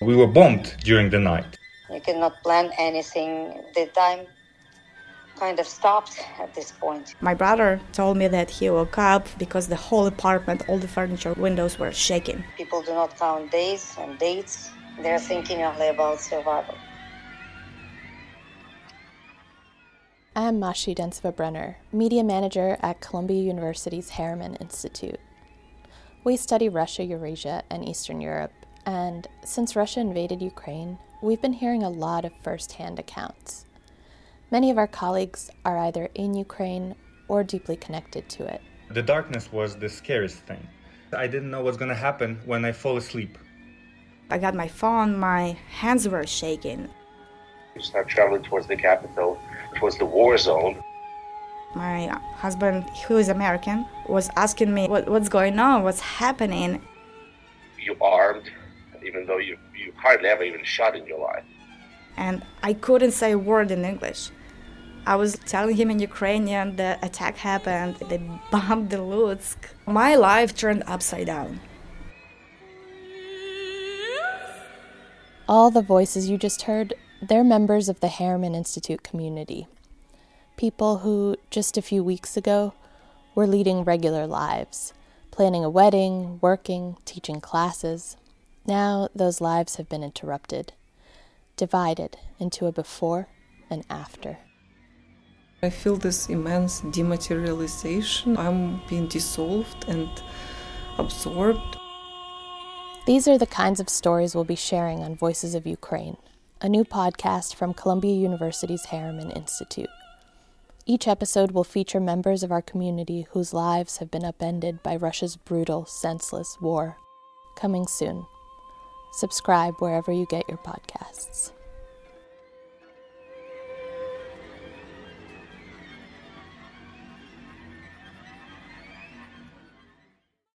We were bombed during the night. You cannot plan anything. The time kind of stopped at this point. My brother told me that he woke up because the whole apartment, all the furniture, windows were shaking. People do not count days and dates, they're thinking only about survival. I'm Masha Udensiva-Brenner, media manager at Columbia University's Harriman Institute. We study Russia, Eurasia, and Eastern Europe, and since Russia invaded Ukraine, we've been hearing a lot of first hand accounts. Many of our colleagues are either in Ukraine or deeply connected to it. The darkness was the scariest thing. I didn't know what's going to happen when I fall asleep. I got my phone, my hands were shaking. We start traveling towards the capital, towards the war zone. My husband, who is American, was asking me what, what's going on, what's happening. You armed, even though you, you hardly ever even shot in your life. And I couldn't say a word in English. I was telling him in Ukrainian the attack happened, they bombed the Lutsk. My life turned upside down. All the voices you just heard, they're members of the Harriman Institute community. People who, just a few weeks ago, were leading regular lives, planning a wedding, working, teaching classes. Now those lives have been interrupted, divided into a before and after. I feel this immense dematerialization. I'm being dissolved and absorbed. These are the kinds of stories we'll be sharing on Voices of Ukraine, a new podcast from Columbia University's Harriman Institute. Each episode will feature members of our community whose lives have been upended by Russia's brutal, senseless war. Coming soon. Subscribe wherever you get your podcasts.